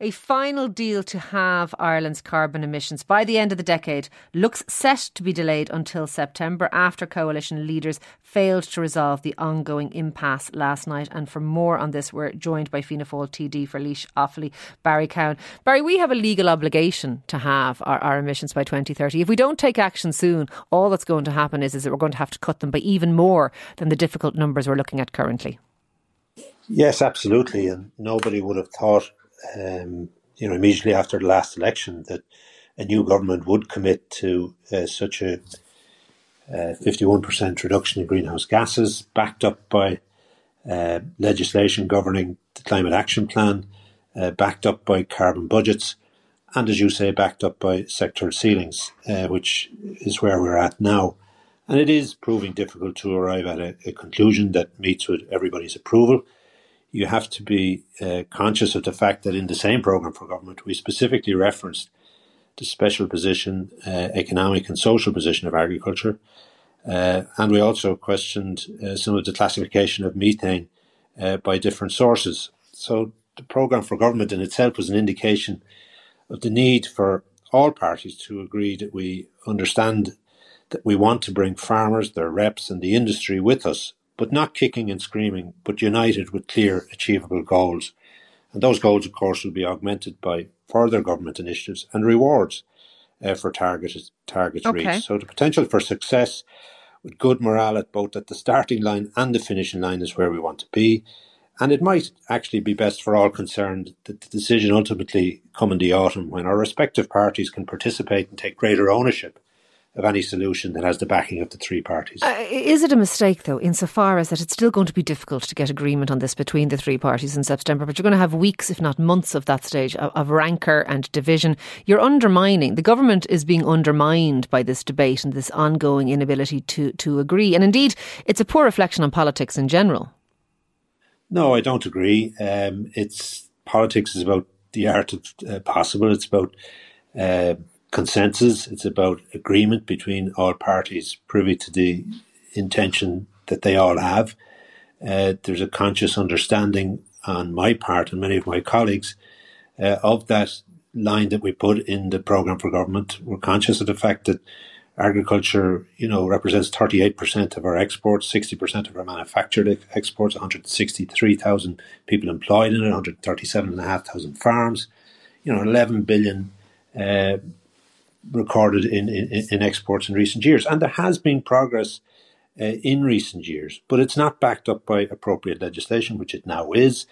a final deal to halve Ireland's carbon emissions by the end of the decade looks set to be delayed until September after coalition leaders failed to resolve the ongoing impasse last night. And for more on this, we're joined by Fianna Fáil TD for Laois Offaly, Barry Cowen. Barry, we have a legal obligation to have our, our emissions by 2030. If we don't take action soon, all that's going to happen is, is that we're going to have to cut them by even more than the difficult numbers we're looking at currently. Yes, absolutely. And nobody would have thought um, you know, immediately after the last election that a new government would commit to uh, such a uh, 51% reduction in greenhouse gases, backed up by uh, legislation governing the Climate Action Plan, uh, backed up by carbon budgets, and as you say, backed up by sectoral ceilings, uh, which is where we're at now. And it is proving difficult to arrive at a, a conclusion that meets with everybody's approval you have to be uh, conscious of the fact that in the same programme for government, we specifically referenced the special position, uh, economic and social position of agriculture. Uh, and we also questioned uh, some of the classification of methane uh, by different sources. So the programme for government in itself was an indication of the need for all parties to agree that we understand that we want to bring farmers, their reps, and the industry with us but not kicking and screaming, but united with clear, achievable goals. And those goals, of course, will be augmented by further government initiatives and rewards uh, for targets targets okay. reached. So the potential for success with good morale at both at the starting line and the finishing line is where we want to be. And it might actually be best for all concerned that the decision ultimately come in the autumn when our respective parties can participate and take greater ownership of any solution that has the backing of the three parties. Uh, is it a mistake, though, insofar as that it's still going to be difficult to get agreement on this between the three parties in September, but you're going to have weeks, if not months, of that stage of, of rancour and division. You're undermining, the government is being undermined by this debate and this ongoing inability to, to agree. And indeed, it's a poor reflection on politics in general. No, I don't agree. Um, it's politics is about the art of uh, possible. It's about uh, consensus. It's about agreement between all parties privy to the intention that they all have. Uh, there's a conscious understanding on my part and many of my colleagues uh, of that line that we put in the program for government. We're conscious of the fact that agriculture, you know, represents 38% of our exports, 60% of our manufactured exports, 163,000 people employed in it, 137,500 farms, you know, 11 billion uh, recorded in, in, in exports in recent years. And there has been progress uh, in recent years, but it's not backed up by appropriate legislation, which it now is.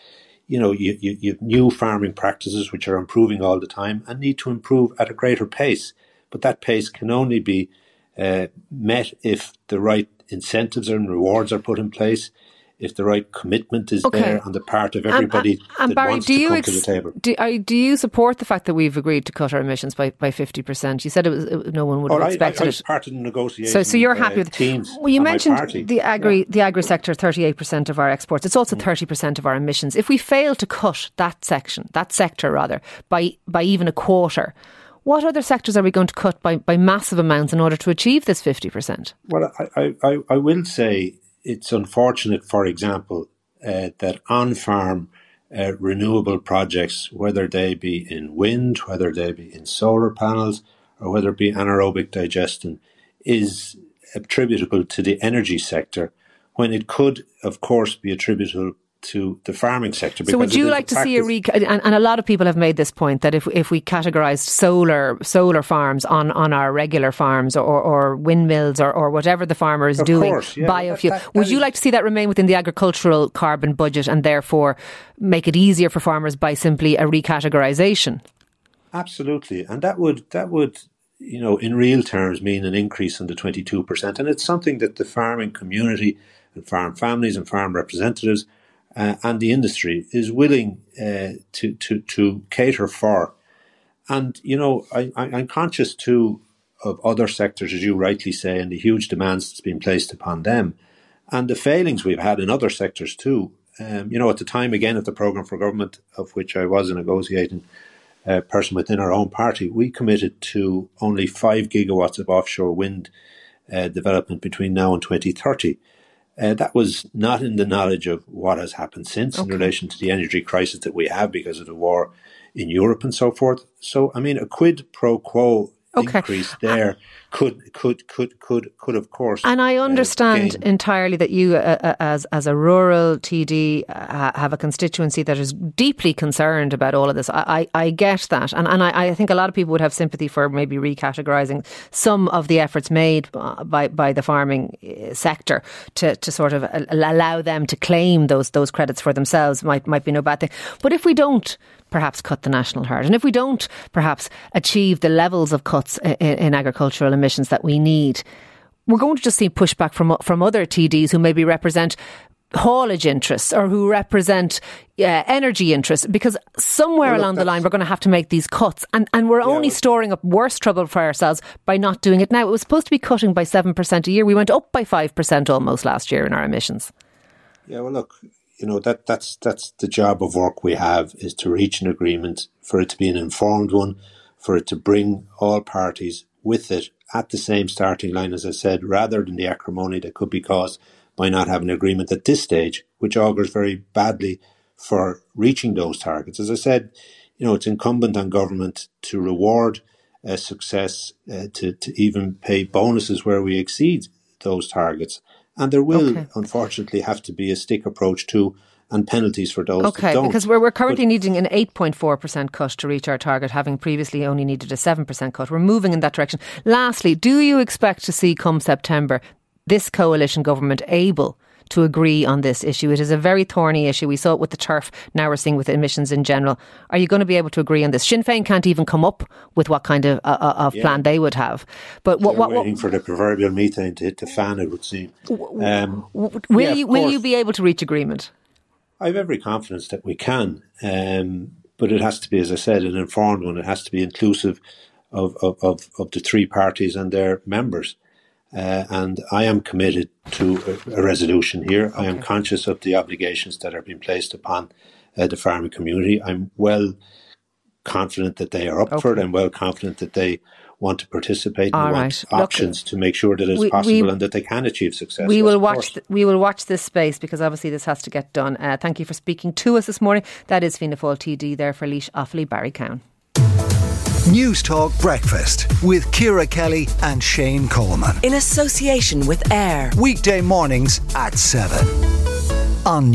You know, you, you, you have new farming practices which are improving all the time and need to improve at a greater pace. But that pace can only be uh, met if the right incentives and rewards are put in place if the right commitment is okay. there on the part of everybody and, and, and that Barry, wants to come ex- to the table. Do, do, you support the fact that we've agreed to cut our emissions by, by 50%? You said it was it, no one would have expected I, I, it. part of the negotiation. So, so you're happy uh, with teams. Well, you mentioned the agri yeah. the agri sector, 38% of our exports. It's also mm. 30% of our emissions. If we fail to cut that section, that sector rather, by by even a quarter, what other sectors are we going to cut by, by massive amounts in order to achieve this 50%? Well, I, I, I will say it's unfortunate, for example, uh, that on farm uh, renewable projects, whether they be in wind, whether they be in solar panels, or whether it be anaerobic digestion, is attributable to the energy sector when it could, of course, be attributable to the farming sector. So, would you like to see a re? And, and, a lot of people have made this point that if if we categorised solar solar farms on, on our regular farms or, or windmills or, or whatever the farmer is of doing, course, yeah, biofuel, that, that, would you like to see that remain within the agricultural carbon budget and therefore make it easier for farmers by simply a recategorisation? Absolutely, and that would that would you know in real terms mean an increase in the twenty two percent, and it's something that the farming community and farm families and farm representatives uh, and the industry is willing uh, to, to, to cater for. And, you know, I, I'm conscious too of other sectors, as you rightly say, and the huge demands that's been placed upon them and the failings we've had in other sectors too. Um, you know, at the time again of the programme for government, of which I was a negotiating uh, person within our own party, we committed to only five gigawatts of offshore wind uh, development between now and 2030. Uh, that was not in the knowledge of what has happened since okay. in relation to the energy crisis that we have because of the war in Europe and so forth. So, I mean, a quid pro quo okay. increase there could could could could could of course. And I uh, understand uh, entirely that you, uh, uh as as a rural TD, uh, have a constituency that is deeply concerned about all of this. I I, I get that, and and I, I, think a lot of people would have sympathy for maybe recategorising some of the efforts made uh, by by the farming sector to to sort of allow them to claim those those credits for themselves. Might might be no bad thing, but if we don't perhaps cut the national herd. And if we don't perhaps achieve the levels of cuts in, in agricultural emissions that we need, we're going to just see pushback from from other TDs who maybe represent haulage interests or who represent uh, energy interests because somewhere well, along the line we're going to have to make these cuts and, and we're yeah, only storing up worse trouble for ourselves by not doing it now. It was supposed to be cutting by 7% a year. We went up by 5% almost last year in our emissions. Yeah, well, look, you know that that's that's the job of work we have is to reach an agreement for it to be an informed one, for it to bring all parties with it at the same starting line, as I said, rather than the acrimony that could be caused by not having an agreement at this stage, which augurs very badly for reaching those targets. As I said, you know, it's incumbent on government to reward uh, success, uh, to, to even pay bonuses where we exceed those targets. And there will, okay. unfortunately, have to be a stick approach to and penalties for those okay, because we're, we're currently but, needing an 8.4% cut to reach our target, having previously only needed a 7% cut. We're moving in that direction. Lastly, do you expect to see come September this coalition government able to agree on this issue. It is a very thorny issue. We saw it with the turf. Now we're seeing with emissions in general. Are you going to be able to agree on this? Sinn Féin can't even come up with what kind of uh, uh of yeah. plan they would have. But what, what, waiting for the proverbial methane to hit the fan, it would seem. Um, will yeah, you will you be able to reach agreement? I have every confidence that we can, um, but it has to be, as I said, an informed one. It has to be inclusive of, of, of, of the three parties and their members. Uh, and I am committed to a, a resolution here. Okay. I am conscious of the obligations that are being placed upon uh, the farming community. I'm well confident that they are up okay. for it. I'm well confident that they want to participate and want options Look, to make sure that it's we, possible we, and that they can achieve success. We will watch. The, we will watch this space because obviously this has to get done. Uh, thank you for speaking to us this morning. That is Fianna Fáil TD there for Laois Offaly Newstalk Breakfast with Ciara Kelly and Shane Coleman. In association with AIR. Weekday mornings at 7 on